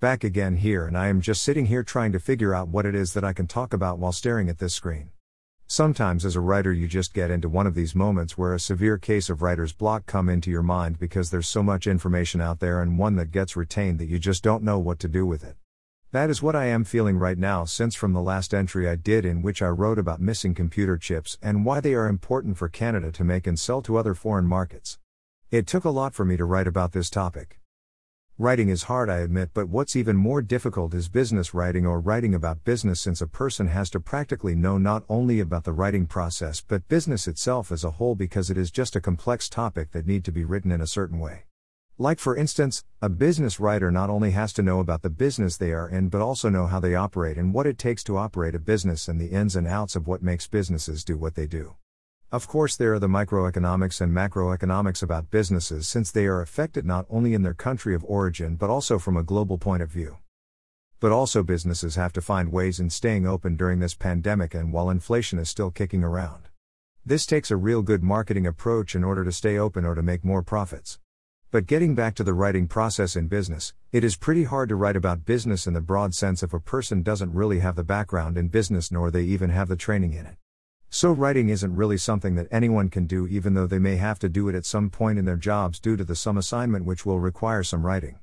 Back again here, and I am just sitting here trying to figure out what it is that I can talk about while staring at this screen. Sometimes as a writer you just get into one of these moments where a severe case of writer's block come into your mind because there's so much information out there and one that gets retained that you just don't know what to do with it. That is what I am feeling right now since from the last entry I did in which I wrote about missing computer chips and why they are important for Canada to make and sell to other foreign markets. It took a lot for me to write about this topic. Writing is hard, I admit, but what's even more difficult is business writing or writing about business since a person has to practically know not only about the writing process but business itself as a whole because it is just a complex topic that need to be written in a certain way. Like, for instance, a business writer not only has to know about the business they are in but also know how they operate and what it takes to operate a business and the ins and outs of what makes businesses do what they do. Of course, there are the microeconomics and macroeconomics about businesses since they are affected not only in their country of origin but also from a global point of view. But also, businesses have to find ways in staying open during this pandemic and while inflation is still kicking around. This takes a real good marketing approach in order to stay open or to make more profits. But getting back to the writing process in business, it is pretty hard to write about business in the broad sense if a person doesn't really have the background in business nor they even have the training in it. So, writing isn't really something that anyone can do, even though they may have to do it at some point in their jobs due to the some assignment which will require some writing.